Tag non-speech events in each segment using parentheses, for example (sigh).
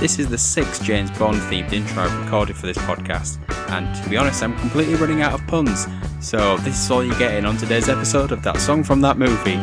This is the sixth James Bond themed intro I've recorded for this podcast, and to be honest, I'm completely running out of puns. So, this is all you're getting on today's episode of that song from that movie.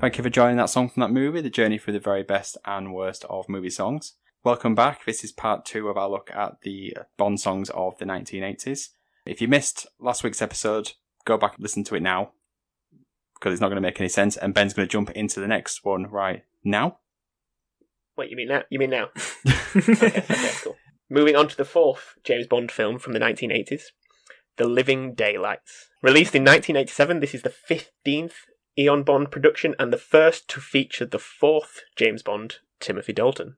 Thank you for joining that song from that movie, the journey through the very best and worst of movie songs. Welcome back. This is part two of our look at the Bond songs of the 1980s. If you missed last week's episode, go back and listen to it now because it's not going to make any sense. And Ben's going to jump into the next one right now. Wait, you mean now? You mean now? (laughs) okay, okay, cool. Moving on to the fourth James Bond film from the 1980s, The Living Daylights. Released in 1987, this is the 15th Eon Bond production and the first to feature the fourth James Bond, Timothy Dalton.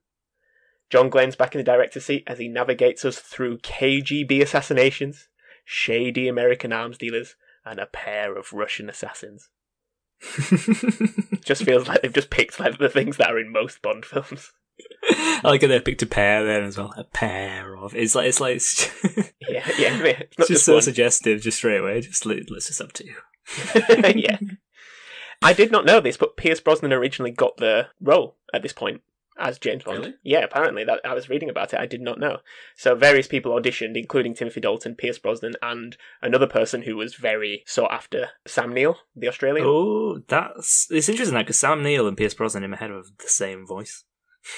John Glen's back in the director's seat as he navigates us through KGB assassinations, shady American arms dealers, and a pair of Russian assassins. just feels like they've just picked like the things that are in most Bond films. (laughs) I like how they picked a pair then as well. A pair of it's like it's like it's (laughs) Yeah, yeah. (laughs) It's, just just so one. suggestive, just straight away. Just let's just up to you. yeah. I did not know this, but Pierce Brosnan originally got the role at this point as James Bond. Really? Yeah, apparently that I was reading about it. I did not know. So various people auditioned, including Timothy Dalton, Pierce Brosnan, and another person who was very sought after, Sam Neill, the Australian. Oh, that's it's interesting that because Sam Neill and Pierce Brosnan in my head have the same voice.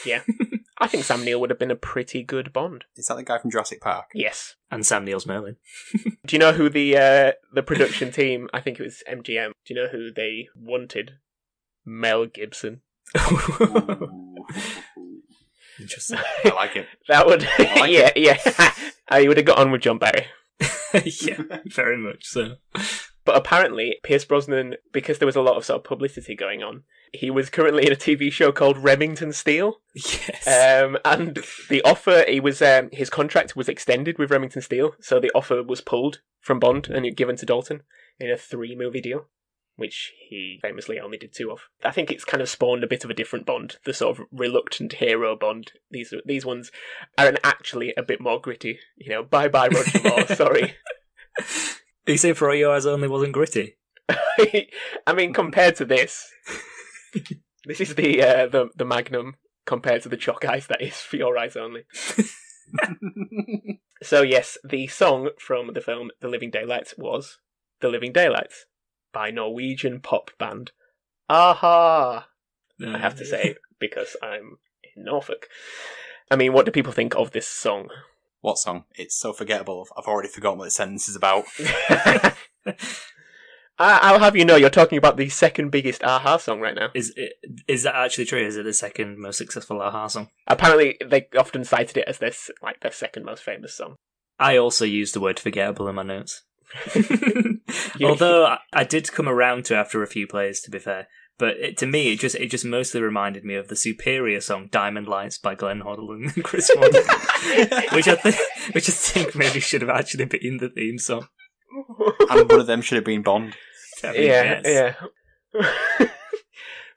Yeah, (laughs) I think Sam Neill would have been a pretty good Bond. Is that the guy from Jurassic Park? Yes. And Sam Neill's Merlin. (laughs) Do you know who the uh, the production (laughs) team? I think it was MGM. Do you know who they wanted? Mel Gibson. Interesting. (laughs) I like it. That would, like (laughs) yeah, yeah. (laughs) I would have got on with John Barry. yeah, very much so. But apparently, Pierce Brosnan, because there was a lot of sort of publicity going on, he was currently in a TV show called Remington Steele. Yes. Um, and the offer, he was um, his contract was extended with Remington Steele, so the offer was pulled from Bond and given to Dalton in a three movie deal, which he famously only did two of. I think it's kind of spawned a bit of a different Bond, the sort of reluctant hero Bond. These these ones are an, actually a bit more gritty. You know, bye bye Roger Moore. (laughs) sorry. you say For Your Eyes Only wasn't gritty? (laughs) I mean, compared to this, (laughs) this is the uh, the the Magnum compared to the choc ice that is for your eyes only. So yes, the song from the film The Living Daylights was The Living Daylights by Norwegian pop band Aha. I have to say (laughs) because I'm in Norfolk. I mean, what do people think of this song? What song? It's so forgettable. I've already forgotten what the sentence is about. (laughs) (laughs) Uh, I- I'll have you know, you're talking about the second biggest Aha song right now. Is it, is that actually true? Is it the second most successful Aha song? Apparently, they often cited it as their s- like their second most famous song. I also used the word forgettable in my notes. (laughs) Although I, I did come around to after a few plays, to be fair. But it, to me, it just it just mostly reminded me of the superior song "Diamond Lights" by Glenn Hoddle and (laughs) Chris (laughs) Ward, which I think which I think maybe should have actually been the theme song. and one of them should have been Bond. I mean, yeah, yes. yeah.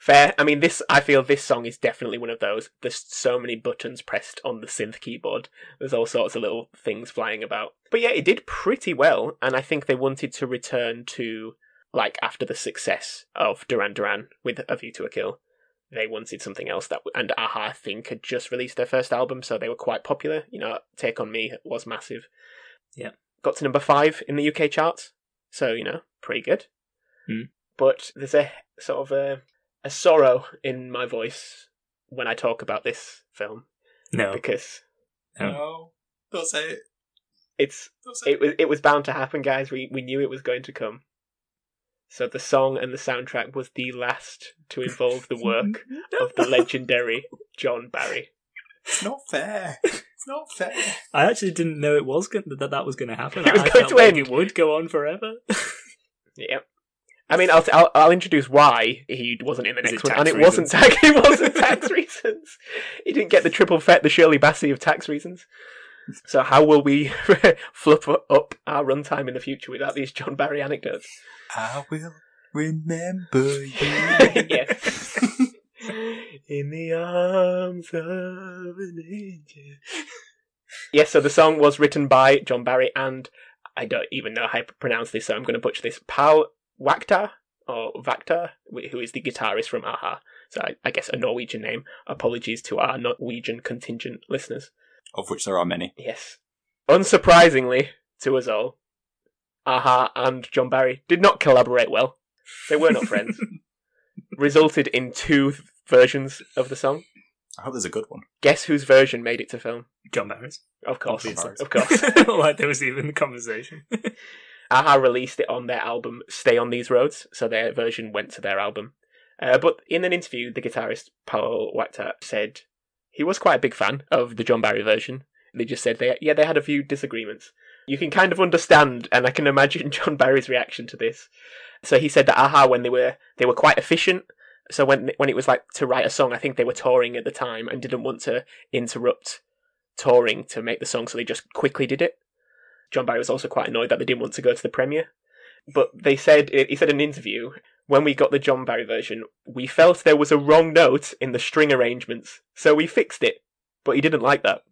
Fair. I mean, this. I feel this song is definitely one of those. There's so many buttons pressed on the synth keyboard. There's all sorts of little things flying about. But yeah, it did pretty well, and I think they wanted to return to like after the success of Duran Duran with A View to a Kill. They wanted something else that, and Aha, I think, had just released their first album, so they were quite popular. You know, Take on Me was massive. Yeah. got to number five in the UK charts, so you know, pretty good. Hmm. But there's a sort of a, a sorrow in my voice when I talk about this film No, because No. No. Don't say it. it's say it was it was bound to happen, guys. We we knew it was going to come. So the song and the soundtrack was the last to involve the work (laughs) of the legendary John Barry. It's not fair. It's not fair. I actually didn't know it was going that that was going to happen. It was I going felt to like it would go on forever. (laughs) Yep. I mean, I'll, I'll I'll introduce why he wasn't in the Is next it one, and it wasn't tax. (laughs) It wasn't tax (laughs) reasons. He didn't get the triple fet, the Shirley Bassey of tax reasons. So how will we (laughs) fluff up our runtime in the future without these John Barry anecdotes? I will remember you. yeah. In the arms of an angel. Yes, so the song was written by John Barry and I don't even know how to pronounce this, so I'm going to butcher this. Paul Wachter or Vactor, who is the guitarist from Aha. So I, I guess a Norwegian name. Apologies to our Norwegian contingent listeners. Of which there are many. Yes. Unsurprisingly to us all, Aha and John Barry did not collaborate well. They were not friends. (laughs) Resulted in two versions of the song. I hope there's a good one. Guess whose version made it to film? John Barry's. Of course, Obviously. of course. like (laughs) there was even a conversation. (laughs) Aha released it on their album "Stay on These Roads," so their version went to their album. Uh, but in an interview, the guitarist Paul Wachter said he was quite a big fan of the John Barry version. They just said they yeah they had a few disagreements. You can kind of understand, and I can imagine (laughs) John Barry's reaction to this. So he said that Aha, when they were they were quite efficient. So when when it was like to write a song, I think they were touring at the time and didn't want to interrupt touring to make the song, so they just quickly did it. John Barry was also quite annoyed that they didn't want to go to the premiere. But they said uh, he said in an interview when we got the John Barry version, we felt there was a wrong note in the string arrangements, so we fixed it. But he didn't like that.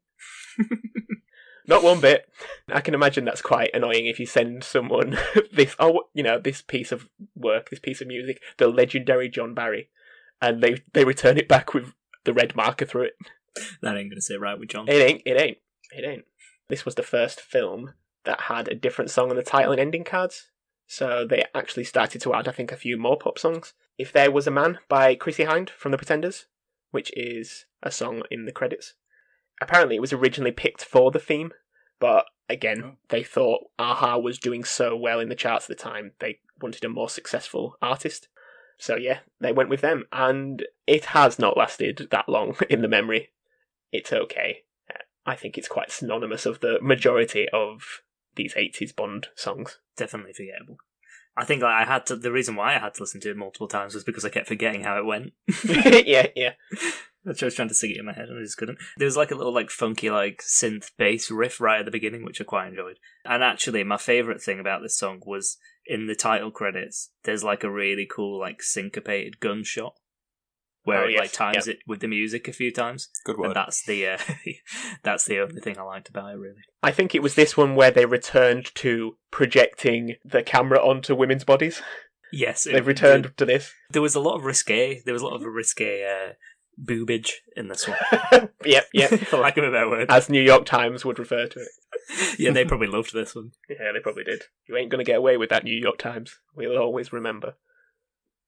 (laughs) Not one bit. I can imagine that's quite annoying if you send someone (laughs) this oh you know this piece of work, this piece of music, the legendary John Barry, and they they return it back with the red marker through it. that ain't gonna sit right with John. It ain't. It ain't. It ain't. This was the first film that had a different song on the title and ending cards. So they actually started to add, I think, a few more pop songs. If There Was a Man by Chrissie Hynde from The Pretenders, which is a song in the credits. Apparently, it was originally picked for the theme, but again, Oh. they thought Aha was doing so well in the charts at the time, they wanted a more successful artist. So yeah, they went with them, and it has not lasted that long (laughs) in the memory. It's okay. I think it's quite synonymous of the majority of these 80s Bond songs. Definitely forgettable. I think like, I had to. The reason why I had to listen to it multiple times was because I kept forgetting how it went. (laughs) (laughs) yeah, yeah. I was trying to sing it in my head and I just couldn't. There was like a little like funky like synth bass riff right at the beginning, which I quite enjoyed. And actually, my favorite thing about this song was in the title credits. There's like a really cool like syncopated gunshot where Oh, it yes, like times it with the music a few times, Good and that's the uh, (laughs) that's the only thing I liked about it really. I think it was this one where they returned to projecting the camera onto women's bodies. Yes, They've returned to this. There was a lot of risque. There was a lot of risque uh, boobage in this one, (laughs) yep, yep. (laughs) for lack of a better word. As New York Times would refer to it. yeah, they probably loved this one. Yeah, they probably did. You ain't going to get away with that, New York Times. We'll always remember.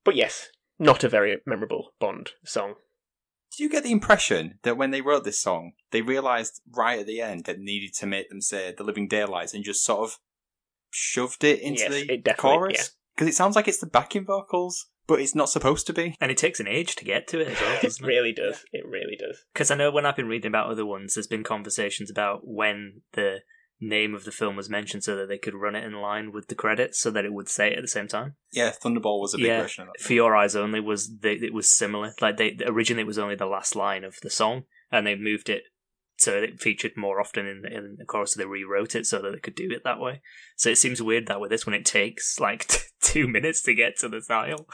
But yes, not a very memorable Bond song. Do you get the impression that when they wrote this song, they realised right at the end that needed to make them say "The Living Daylights" and just sort of shoved it into Yes, the it chorus? Because it sounds like it's the backing vocals, but it's not supposed to be. And it takes an age to get to it as well, (laughs) It doesn't it? really does. It really does. Because I know when I've been reading about other ones, there's been conversations about when the name of the film was mentioned so that they could run it in line with the credits so that it would say it at the same time. Yeah, Thunderball was a big Yeah. version of that. For Your Eyes Only was they, it was similar. Like they originally it was only the last line of the song, and they moved it so it featured more often in, in the chorus. So they rewrote it so that they could do it that way. So it seems weird that with this one it takes like (laughs) two minutes to get to the title.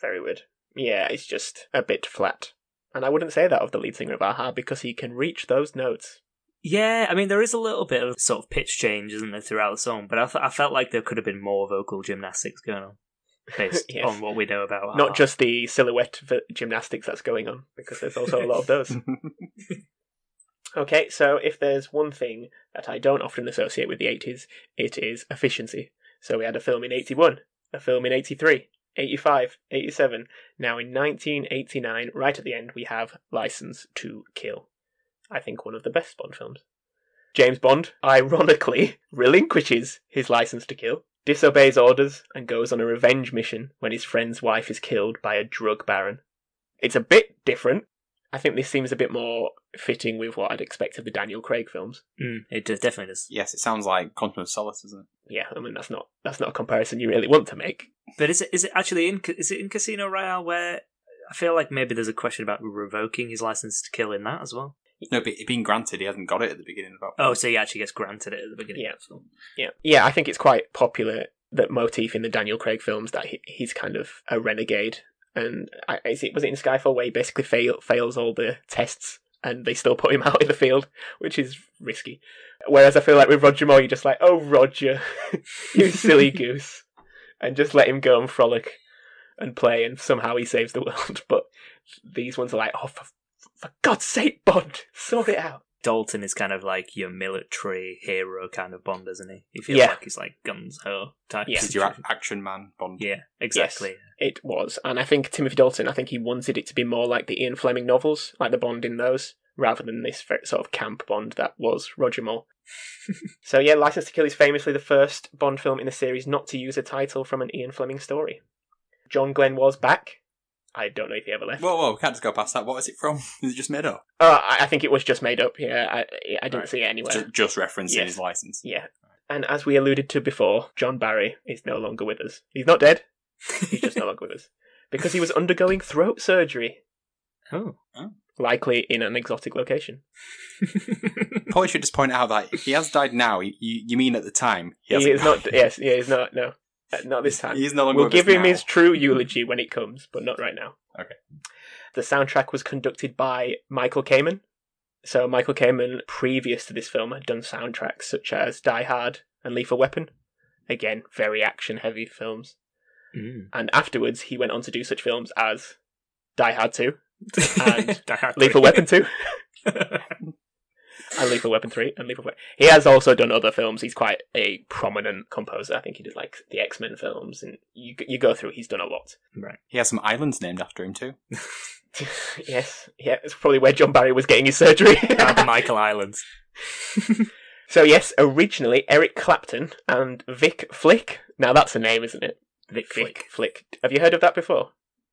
Very weird. Yeah, it's just a bit flat. And I wouldn't say that of the lead singer of Aha because he can reach those notes. Yeah, I mean there is a little bit of sort of pitch change, isn't there, throughout the song? But I, th- I felt like there could have been more vocal gymnastics going on based (laughs) Yes. on what we know about. Not Aha. just the silhouette v- uh, gymnastics that's going on, because there's also a lot of those. (laughs) Okay, so if there's one thing that I don't often associate with the 80s, it is efficiency. So we had a film in 81, a film in 83, 85, 87. Now in 1989, right at the end, we have License to Kill. I think one of the best Bond films. James Bond, ironically, (laughs) relinquishes his license to kill, disobeys orders, and goes on a revenge mission when his friend's wife is killed by a drug baron. It's a bit different. I think this seems a bit more fitting with what I'd expect of the Daniel Craig films. Mm, it does, definitely does. yes, it sounds like Quantum of Solace, doesn't it? Yeah, I mean that's not that's not a comparison you really want to make. But is it is it actually in is it in Casino Royale where I feel like maybe there's a question about revoking his license to kill in that as well? No, but it being granted, he hasn't got it at the beginning of that. Oh, so he actually gets granted it at the beginning. Yeah. of the. Yeah, yeah, I think it's quite popular that motif in the Daniel Craig films that he, he's kind of a renegade. And I, is it was it in Skyfall where he basically fail, fails all the tests and they still put him (laughs) out in the field, which is risky. Whereas I feel like with Roger Moore, you're just like, oh, Roger, (laughs) you silly (laughs) goose. And just let him go and frolic and play, and somehow he saves the world. But these ones are like, oh, for, for God's sake, Bond, sort it out. Dalton is kind of like your military hero kind of Bond, isn't he? He feels Yeah. like he's like guns ho type. Yeah. This is your a- action man Bond. yeah, exactly. It was. And I think Timothy Dalton, I think he wanted it to be more like the Ian Fleming novels, like the Bond in those, rather than this very sort of camp Bond that was Roger Moore. (laughs) so yeah, License to Kill is famously the first Bond film in the series not to use a title from an Ian Fleming story. John Glen was back. I don't know if he ever left. Whoa, whoa, we can't just go past that. What is it from? (laughs) Is it just made up? Uh, I I think it was just made up. Yeah, I, I didn't Right. see it anywhere. Just, just referencing Yes. his license. Yeah. And as we alluded to before, John Barry is no longer with us. He's not dead. He's just no (laughs) longer with us because he was undergoing throat surgery, Oh. likely in an exotic location. (laughs) Probably should just point out that if he has died now, you, you you mean at the time? He hasn't is not. Yes, he is not. No, not this time. He's no longer We'll give him now. his true eulogy when it comes, but not right now. Okay. The soundtrack was conducted by Michael Kamen. So Michael Kamen, previous to this film, had done soundtracks such as Die Hard and Lethal Weapon. Again, very action-heavy films. Mm. And afterwards, he went on to do such films as Die Hard 2, (laughs) And Die Hard Lethal Weapon 2, (laughs) (laughs) and Lethal Weapon 3, and Lethal Weapon. He has also done other films. He's quite a prominent composer. I think he did like the X Men films, and you you go through. He's done a lot. Right. He has some islands named after him too. (laughs) yes, yeah, it's probably where John Barry was getting his surgery. (laughs) And Michael Islands. so yes, originally Eric Clapton and Vic Flick. Now that's a name, isn't it? Vic Vic Flick. Flick. Have you heard of that before?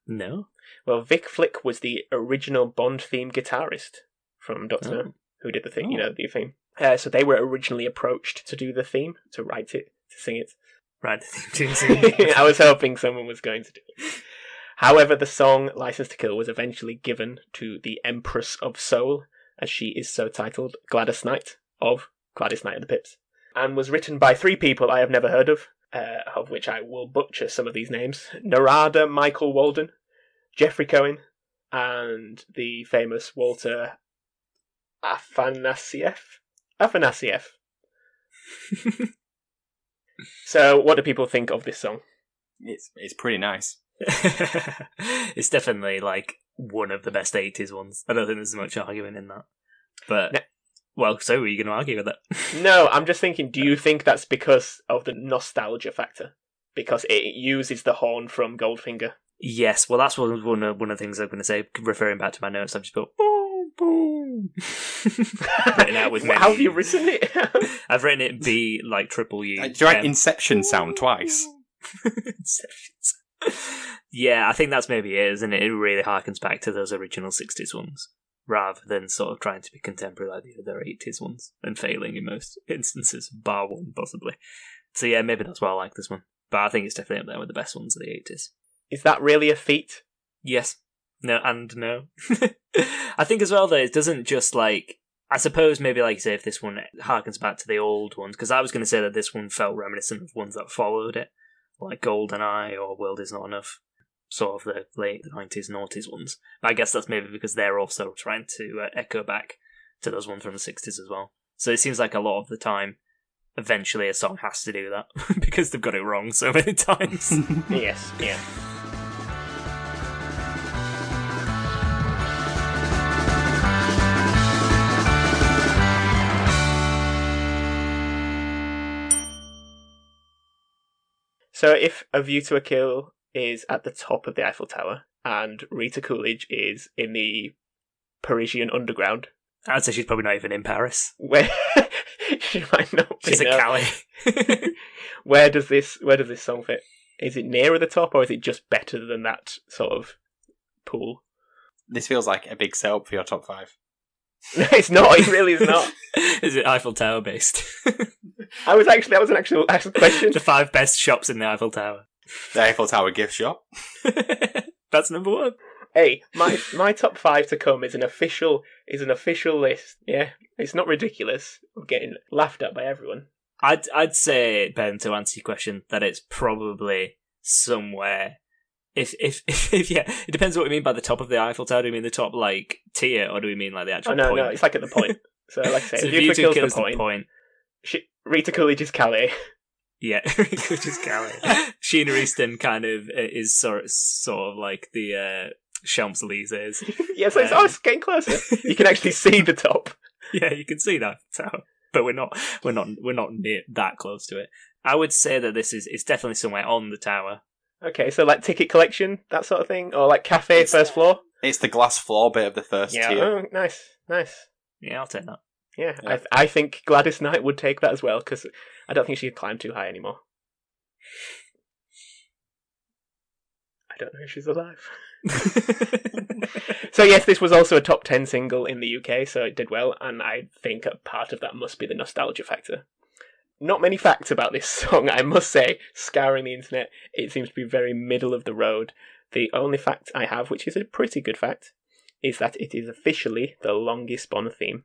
No. Well, Vic Flick was the original Bond theme guitarist from Doctor Oh. Who did the theme, Oh. you know, the theme. Uh, so they were originally approached to do the theme, to write it, to sing it. Right. the theme tune. I was hoping someone was going to do it. However, the song License to Kill was eventually given to the Empress of Soul, as she is so titled, Gladys Knight of Gladys Knight and the Pips, and was written by three people I have never heard of, uh, of which I will butcher some of these names Narada Michael Walden, Jeffrey Cohen, and the famous Walter Afanasieff. Afanasieff. (laughs) So, what do people think of this song? It's it's pretty nice. (laughs) it's definitely like one of the best 80s ones. I don't think there's much argument in that. But, No. well, so are you going to argue with that? (laughs) No, I'm just thinking, do you think that's because of the nostalgia factor? Because it uses the horn from Goldfinger. yes, well, that's one, one, of, one of the things I'm going to say. Referring back to my notes, I've just put boom, boom. written out with (laughs) How have you written it? (laughs) I've written it B like triple U. Do you write Inception sound twice? (laughs) Inceptions. yeah, I think that's maybe it, isn't it? It really harkens back to those original 60s ones, rather than sort of trying to be contemporary like the other 80s ones, and failing in most instances, bar one, possibly. So yeah, maybe that's why I like this one. But I think it's definitely up there with the best ones of the 80s. Is that really a feat? Yes. No, and no. (laughs) I think as well that it doesn't just like. I suppose maybe like say if this one harkens back to the old ones because I was going to say that this one felt reminiscent of ones that followed it, like Golden Eye or World Is Not Enough, sort of the late nineties, noughties ones. But I guess that's maybe because they're also trying to uh, echo back to those ones from the sixties as well. So it seems like a lot of the time, eventually a song has to do that (laughs) because they've got it wrong so many (laughs) times. yes, yeah. So if A View to a Kill is at the top of the Eiffel Tower and Rita Coolidge is in the Parisian underground, I'd say she's probably not even in Paris. where (laughs) she might not be She's at no. Calais. (laughs) where does this where does this song fit? Is it nearer the top or is it just better than that sort of pool? This feels like a big setup for your top five. No, (laughs) it's not. It really is not. Is it Eiffel Tower based? (laughs) I was actually that was an actual (laughs) actual question. the five best shops in the Eiffel Tower. The Eiffel Tower gift shop. (laughs) That's number one. hey, my my top five to come is an official is an official list. Yeah, it's not ridiculous. I'm getting laughed at by everyone. I'd I'd say Ben to answer your question that it's probably somewhere If, if if if yeah, it depends what we mean by the top of the Eiffel Tower. Do we mean the top like tier, or do we mean like the actual Oh no, point? no, it's like at the point. So like I say, so if View View to kills kills the point, point. she, Rita Coolidge's Calais. Yeah, (laughs) which is Callie. (laughs) Sheena Easton kind of uh, is sort sort of like the uh, Champs Elysees. (laughs) yeah, so it's, Um, oh, it's getting closer. You can actually see the top. yeah, you can see that tower, but we're not we're not we're not near that close to it. I would say that this is it's definitely somewhere on the tower. Okay, so like ticket collection, that sort of thing, or like cafe It's- first floor. It's the glass floor bit of the first Yeah, tier. oh, nice, nice. Yeah, I'll take that. Yeah, Yeah. I, I think Gladys Knight would take that as well because I don't think she could climb too high anymore. I don't know if she's alive. (laughs) So yes, this was also a top ten single in the UK, so it did well, and I think a part of that must be the nostalgia factor. Not many facts about this (laughs) song, I must say. Scouring the internet, it seems to be very middle of the road. The only fact I have, which is a pretty good fact, is that it is officially the longest Bond theme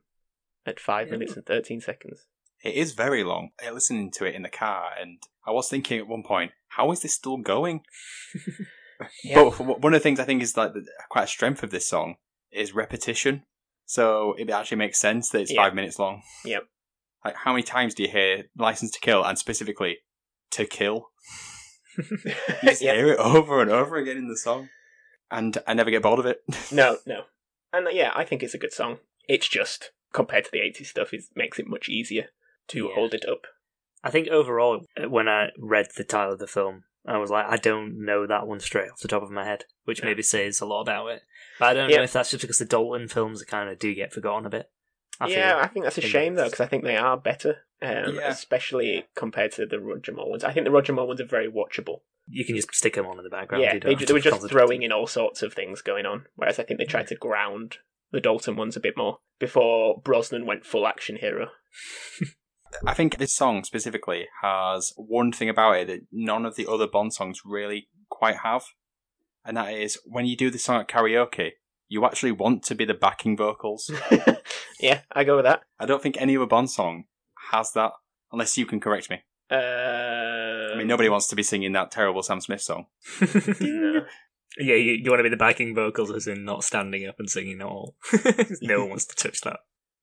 at five minutes and thirteen seconds. It is very long. I listening to it in the car, and I was thinking at one point, how is this still going? (laughs) Yeah. But one of the things I think is like quite a strength of this song is repetition. So it actually makes sense that it's Yeah. five minutes long. Yep. Like how many times do you hear "License to Kill" and specifically "To Kill"? (laughs) You just yeah. hear it over and over again in the song, and I never get bored of it. No, (laughs) no. And uh, yeah, I think it's a good song. It's just compared to the 80s stuff, it makes it much easier to Yeah. hold it up. I think overall, when I read the title of the film, I was like, I don't know that one straight off the top of my head, which Yeah. maybe says a lot about it. But I don't Yeah. know if that's just because the Dalton films kind of do get forgotten a bit. I yeah, feel. I think that's a shame though, because I think they are better, um, Yeah. especially compared to the Roger Moore ones. I think the Roger Moore ones are very watchable. you can just stick them on in the background. yeah, you they, they were just throwing in all sorts of things going on, whereas I think they tried to ground the Dalton ones a bit more before Brosnan went full action hero. I think this song specifically has one thing about it that none of the other Bond songs really quite have, and that is when you do the song at karaoke, you actually want to be the backing vocals. (laughs) yeah, I go with that. I don't think any other Bond song has that, unless you can correct me. Uh, I mean, nobody wants to be singing that terrible Sam Smith song. (laughs) no. Yeah, you, you want to be the backing vocals, as in not standing up and singing at all. (laughs) no one wants to touch that.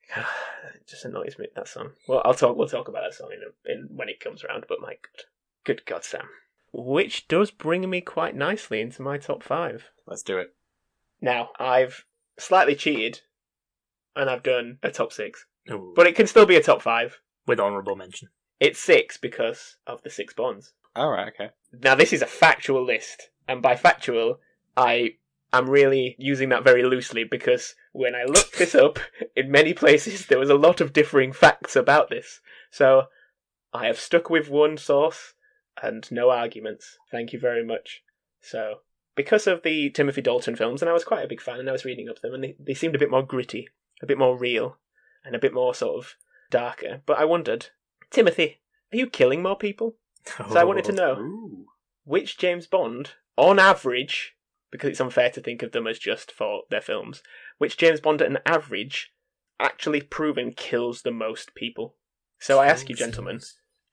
(sighs) it just annoys me that song. Well, I'll talk. We'll talk about that song in, a, in when it comes around. But my god, good God, Sam. Which does bring me quite nicely into my top five. Let's do it. Now I've slightly cheated, and I've done a top six, Ooh, but it can still be a top five. with honourable mention. It's six because of the six bonds. All right, okay. Now this is a factual list, and by factual, I am really using that very loosely because when I looked this up, in many places there was a lot of differing facts about this. So I have stuck with one source and no arguments. Thank you very much. So because of the Timothy Dalton films, and I was quite a big fan, and I was reading up them, and they, they seemed a bit more gritty, a bit more real, and a bit more sort of darker. But I wondered, Timothy, are you killing more people? So I wanted to know Ooh. which James Bond, on average, because it's unfair to think of them as just for their films, which James Bond at an average actually proven kills the most people. So I ask you, gentlemen,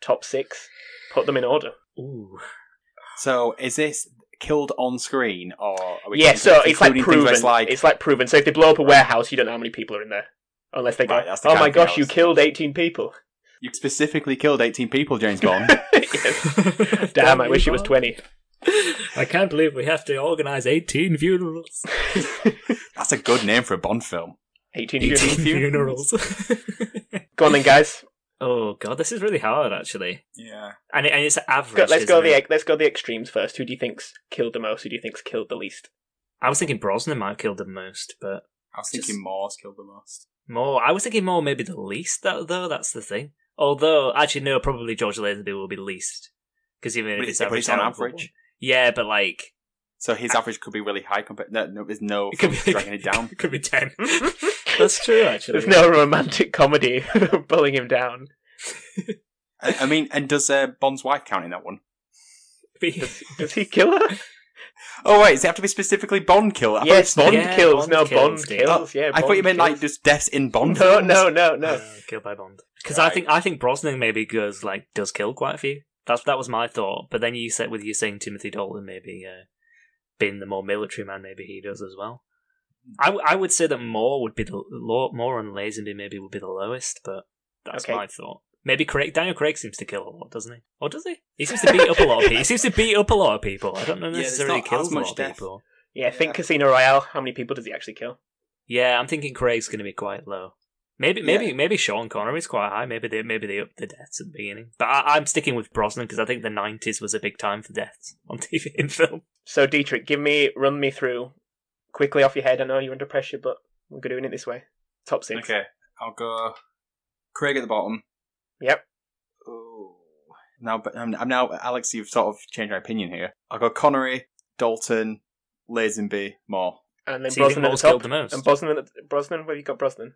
top six, put them in order. Ooh. So is this killed on screen, or are we Yeah, so it's like proven. it's like It's like proven. So if they blow up a warehouse, you don't know how many people are in there. Unless they go, Right, the oh my of thing I gosh, you killed 18 people. you specifically killed eighteen people, James (laughs) Bond? (laughs) Damn, I wish it was 20. (laughs) I can't believe we have to organise 18 funerals. (laughs) That's a good name for a Bond film. 18 18 funerals. funerals. (laughs) Go on then, guys. oh god, this is really hard actually, Yeah. and, it, and it's average. Go, let's go isn't the it? let's go the extremes first. Who do you think's killed the most? Who do you think's killed the least? I was thinking Brosnan might have killed the most, but I was Just- thinking Moore's killed the most. more. I was thinking more maybe the least. That though, that's the thing. Although actually, no, probably George Lazenby will be the least because even But if it's it's- but average, it's on out average. One- Yeah, but like So his average could be really high compared. No, no there's no it could be dragging it down. It (laughs) could be ten. (laughs) That's true, actually. There's no romantic comedy (laughs) pulling him down. I, I mean, and does uh, Bond's wife count in that one? Does he kill her? Oh wait, does it have to be specifically Bond kill? I thought yes, Bond Yeah, kills. Bond no, kills, Bond dude. kills. Yeah, I thought you meant like just deaths in Bond. No, films. no, no, no. Uh, killed by Bond. Because I think I think Brosnan maybe goes like does kill quite a few. That's that was my thought. But then you said with you saying Timothy Dalton maybe uh, being the more military man, maybe he does as well. I, w- I would say that Moore would be the low, Moore and Lazenby maybe would be the lowest, but that's Okay. my thought. Maybe Craig Daniel Craig seems to kill a lot, doesn't he? Or does he? He seems to beat up a lot of people. He seems to beat up a lot of people. I don't know Yeah, there's necessarily not kills as a much lot of people. Yeah, I think Yeah. Casino Royale. How many people does he actually kill? Yeah, I'm thinking Craig's going to be quite low. Maybe, maybe, maybe Sean Connery's quite high. Maybe they, maybe they up the deaths at the beginning. But I, I'm sticking with Brosnan because I think the '90s was a big time for deaths on (laughs) TV and film. So Dietrich, give me, run me through quickly off your head. I know you're under pressure, but we're doing it this way. Top six. Okay, I'll go Craig at the bottom. Yep. Oh. Now, but I'm, I'm now Alex. You've sort of changed my opinion here. I'll go Connery, Dalton, Lazenby, Moore. And then So Brosnan at the top. killed the most? And Brosnan, at the, Brosnan, where have you got Brosnan?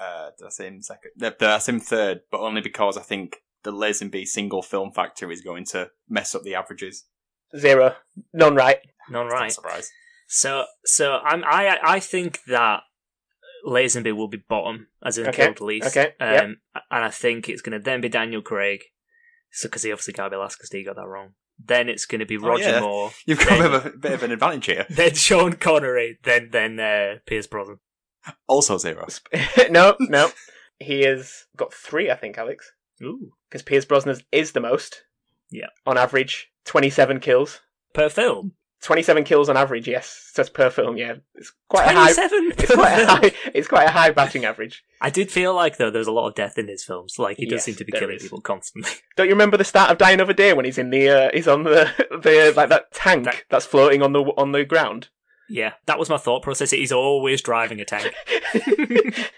Uh, that's him second. no, That's him third, but only because I think the Lazenby single film factor is going to mess up the averages. Zero. None right. None right. surprise. So, so I'm I I think that Lazenby will be bottom as in Okay, killed least. okay, Um, yep. and I think it's going to then be Daniel Craig. So, because he obviously can't be last because he got that wrong. Then it's going to be Oh, Roger yeah. Moore. You've got Then- a bit of, a bit of an advantage here. (laughs) Then Sean Connery. Then then uh, Pierce Brosnan. Also zero. (laughs) no, no. He has got three, I think, Alex. Ooh, Because Pierce Brosnan is the most. Yeah. On average, 27 kills. per film. 27 kills on average, yes. So it's per film, yeah. It's quite a high. Twenty-seven. (laughs) It's quite a (laughs) high. It's quite a high batting average. I did feel like though there's a lot of death in his films. Like he does Yes, seem to be killing is. people constantly. Don't you remember the start of Die Another Day when he's in the uh, he's on the the like that tank That- that's floating on the on the ground? Yeah, that was my thought process. He's always driving a tank. (laughs)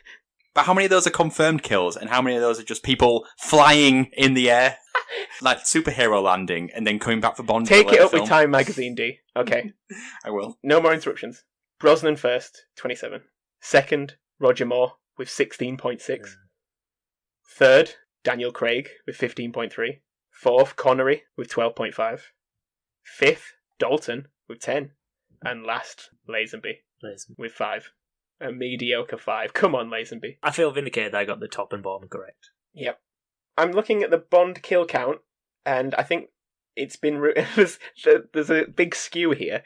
But how many of those are confirmed kills, and how many of those are just people flying in the air, (laughs) like superhero landing, and then coming back for Bond? Take a it later up with? Time Magazine, D. Okay, (laughs) I will. no more interruptions. Brosnan first, 27. Second, Roger Moore with 16.6. Third, Daniel Craig with 15.3. Fourth, Connery with 12.5. Fifth, Dalton with 10. And last, Lazenby with 5. A mediocre 5. Come on, Lazenby. I feel vindicated that I got the top and bottom correct. Yep. I'm looking at the Bond kill count, and I think it's been. Re- (laughs) there's, there's a big skew here.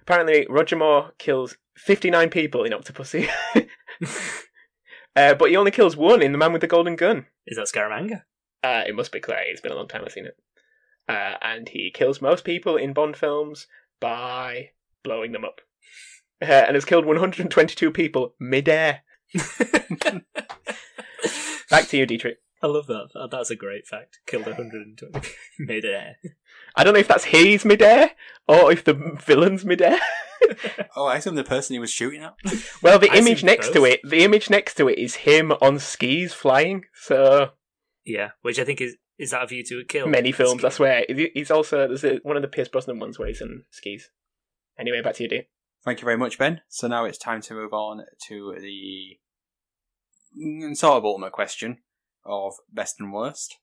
Apparently, Roger Moore kills 59 people in Octopussy. (laughs) (laughs) uh, but he only kills one in The Man with the Golden Gun. Is that Scaramanga? Uh, it must be Clay. It's been a long time I've seen it. Uh, and he kills most people in Bond films by blowing them up. Uh, and has killed 122 people mid-air. (laughs) Back to you, Dietrich. I love that. That- That's a great fact. Killed 120 (laughs) mid-air. I don't know if that's his mid-air or if the villain's mid-air. (laughs) Oh, I assume the person he was shooting at. Well, the I image see next to it, the image next to it is him on skis flying. So Yeah, which I think is is that a view to a kill? many films, I Ski. swear. He's also there's a, one of the Pierce Brosnan ones where he's on skis. Anyway, back to you, D. Thank you very much, Ben. So now it's time to move on to the sort of ultimate question of best and worst.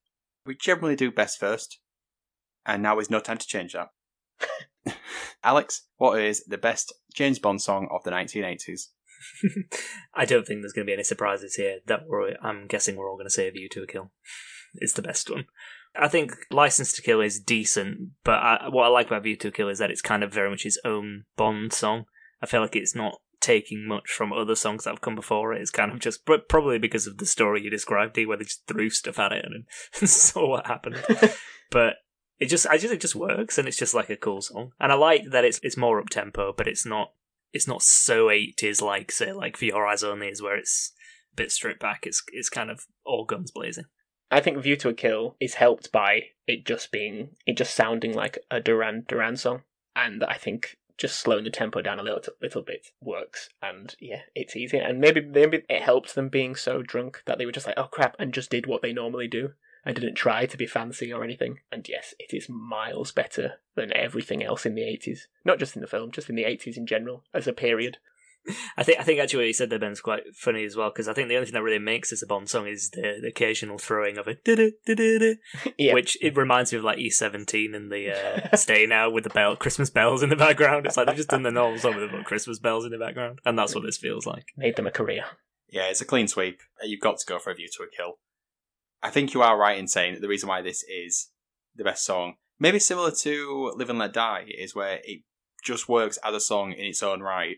We generally do best first, and now is no time to change that. (laughs) Alex, what is the best James Bond song of the 1980s? (laughs) I don't think there's going to be any surprises here. That we're, I'm guessing we're all going to say "A View to a Kill." It's the best one. I think "License to Kill" is decent, but I, what I like about "View to a Kill" is that it's kind of very much its own Bond song. I feel like it's not taking much from other songs that have come before it. It's kind of just but probably because of the story you described, where they just threw stuff at it and (laughs) then saw what happened. (laughs) but it just, I just, it just works, and it's just like a cool song. And I like that it's it's more up tempo, but it's not it's not so 80s like say like For Your Eyes Only is where it's a bit stripped back. It's it's kind of all guns blazing. I think View to a Kill is helped by it just being it just sounding like a Duran Duran song, and I think just slowing the tempo down a little little bit works. And yeah, it's easy. And maybe maybe it helped them being so drunk that they were just like, oh crap, and just did what they normally do. I didn't try to be fancy or anything. And yes, it is miles better than everything else in the 80s. Not just in the film, just in the 80s in general as a period. I think I think actually what you said there Ben's quite funny as well because I think the only thing that really makes this a Bond song is the, the occasional throwing of it, (laughs) Yeah. which it reminds me of like E seventeen and the uh, Stay Now with the bell Christmas bells in the background. It's like they've just done the normal song with the Christmas bells in the background, and that's what this feels like. Made them a career. Yeah, it's a clean sweep. You've got to go for a view to a kill. I think you are right in saying that the reason why this is the best song, maybe similar to Live and Let Die, is where it just works as a song in its own right,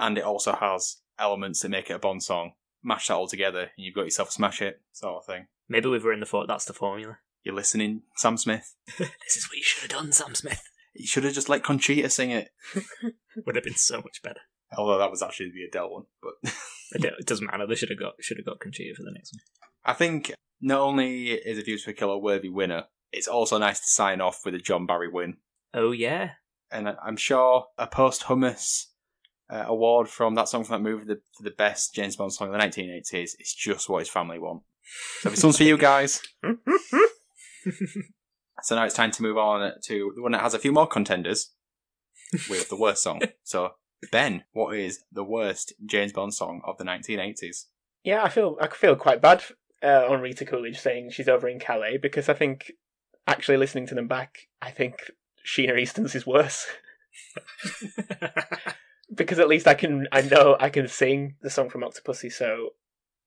and it also has elements that make it a Bond song. Mash that all together, and you've got yourself a smash it sort of thing. Maybe we've written the thought that's the formula. (laughs) You're listening, Sam Smith. (laughs) This is what you should have done, Sam Smith. (laughs) You should have just let Conchita sing it. Would have been so much better. Although that was actually the Adele one, but It doesn't matter. They should have got should have got Conchita for the next one. I think not only is a Views for a Kill a worthy winner, it's also nice to sign off with a John Barry win. Oh yeah, And I'm sure a post hummus uh, award from that song from that movie the, for the best James Bond song of the 1980s It's just what his family want. So if this one's for you guys, (laughs) so now it's time to move on to the one that has a few more contenders with the worst song. So Ben, what is the worst James Bond song of the 1980s? Yeah, I feel I feel quite bad uh, on Rita Coolidge saying she's over in Calais because I think actually listening to them back, I think Sheena Easton's is worse (laughs) because at least I can I know I can sing the song from Octopussy. So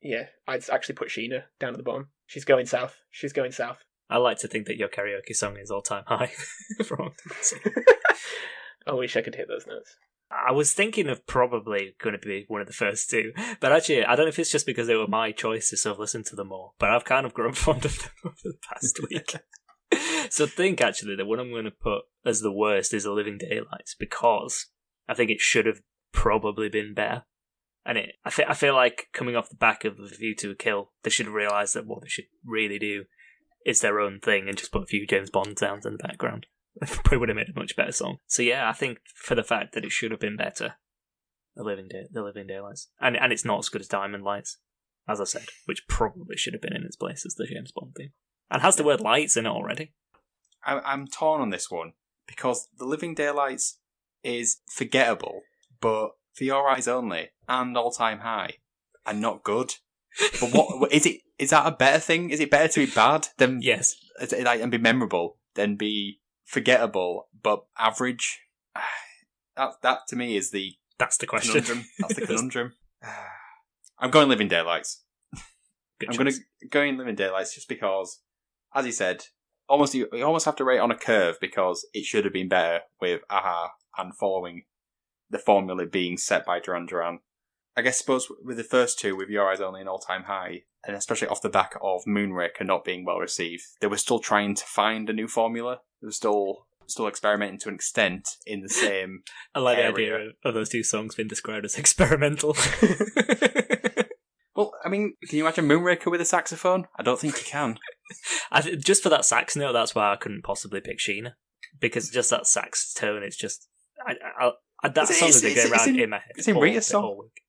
yeah, I'd actually put Sheena down at the bottom. She's going south. She's going south. I like to think that your karaoke song is all time high. (laughs) From (laughs) I wish I could hit those notes. I was thinking of probably going to be one of the first two, but actually, I don't know if it's just because they were my choices, so I've listened to them more. But I've kind of grown (laughs) fond of them over the past week. so I think actually the one I'm going to put as the worst is The Living Daylights because I think it should have probably been better. And it, I feel, I feel like coming off the back of A View to a Kill, they should realise that what they should really do is their own thing and just put a few James Bond sounds in the background. (laughs) Probably would have made a much better song. So yeah, I think for the fact that it should have been better, The Living Day, The Living Daylights, and and it's not as good as Diamond Lights, as I said, which probably should have been in its place as the James Bond theme, and has the word lights in it already. I, I'm torn on this one because The Living Daylights is forgettable, but For Your Eyes Only and All Time High and not good. But what (laughs) is it? Is that a better thing? Is it better to be bad than Yes, like and be memorable than be forgettable but average? (sighs) That that to me is the that's the question. conundrum. That's the (laughs) conundrum. (sighs) I'm going Living Daylights. Good I'm going to go in Living Daylights just because, as you said, almost you, you almost have to rate on a curve because it should have been better with Aha and following the formula being set by Duran Duran. I guess suppose with the first two, with Your Eyes Only an All Time High, and especially off the back of Moonraker not being well received, they were still trying to find a new formula. They were still still experimenting to an extent in the same. (laughs) I like the idea of, of those two songs being described as experimental. (laughs) Well, I mean, can you imagine Moonraker with a saxophone? I don't think you can. (laughs) I th- just for that sax note, that's why I couldn't possibly pick Sheena because just that sax tone, it's just I, I, I, that Is it- song it's- is going around in- in my head. it's in all- Rita's song? whole week.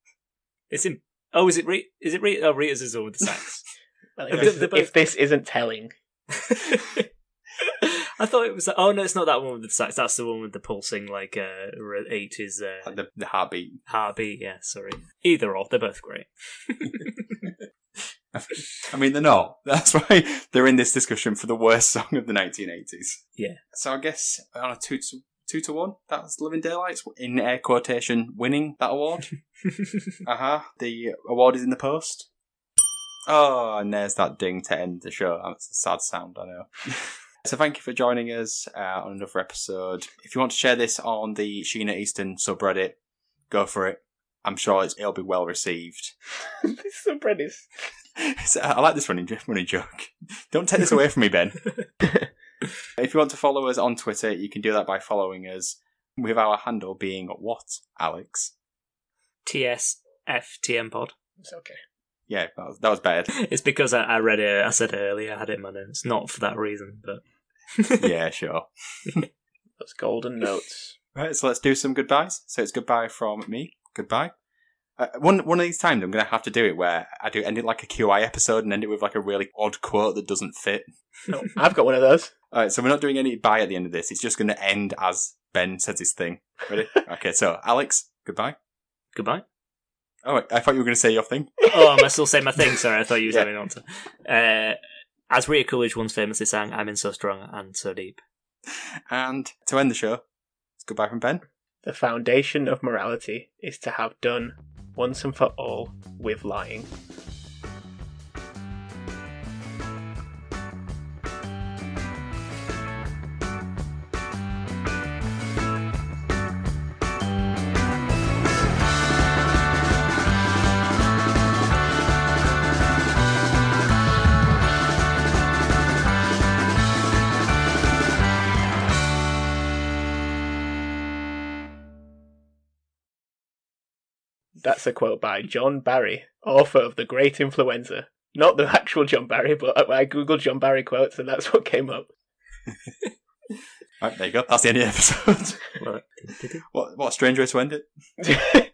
It's in. Oh, is it? Re- is it Rita? Oh, Rita's is the one with the sax. (laughs) Well, if, both- if this isn't telling, (laughs) I thought it was. Oh no, it's not that one with the sax. That's the one with the pulsing like uh eighties uh, the, the heartbeat. heartbeat. Yeah, sorry. Either or, they're both great. (laughs) I mean, they're not. That's why they're in this discussion for the worst song of the 1980s. Yeah. So I guess on a two to two to one, that's Living Daylights in air quotation winning that award. (laughs) uh huh. The award is in the post. Oh, and there's that ding to end the show. That's a sad sound, I know. (laughs) so thank you for joining us uh, on another episode. If you want to share this on the Sheena Easton subreddit, go for it. I'm sure it's, it'll be well received. this (laughs) subreddit So, I like this running, running joke. Don't take this away from me, Ben. If you want to follow us on Twitter, you can do that by following us with our handle being what, Alex? TSFTM pod. it's okay. Yeah, that was, that was better. (laughs) It's because I, I read it. I said it earlier. I had it in my notes. Not for that reason, but (laughs) yeah, sure. (laughs) Those golden notes. Right, so let's do some goodbyes. So it's goodbye from me. Goodbye. Uh, one one of these times, I'm going to have to do it where I do end it like a QI episode and end it with like a really odd quote that doesn't fit. No, I've got one of those. All right, so we're not doing any bye at the end of this. It's just going to end as Ben says his thing. Ready? (laughs) okay, so Alex, goodbye. goodbye. Oh, I thought you were going to say your thing. (laughs) oh, am I still saying my thing? Sorry, I thought you were Yeah. having on to. Uh, as Rita Coolidge once famously sang, I'm in so strong and so deep. And to end the show, it's goodbye from Ben. The foundation of morality is to have done once and for all with lying. That's a quote by John Barry, author of The Great Influenza. Not the actual John Barry, but I googled John Barry quotes and that's (laughs) what came up. Right, there you go. That's the end of the episode. (laughs) what, what a strange way to end it. (laughs)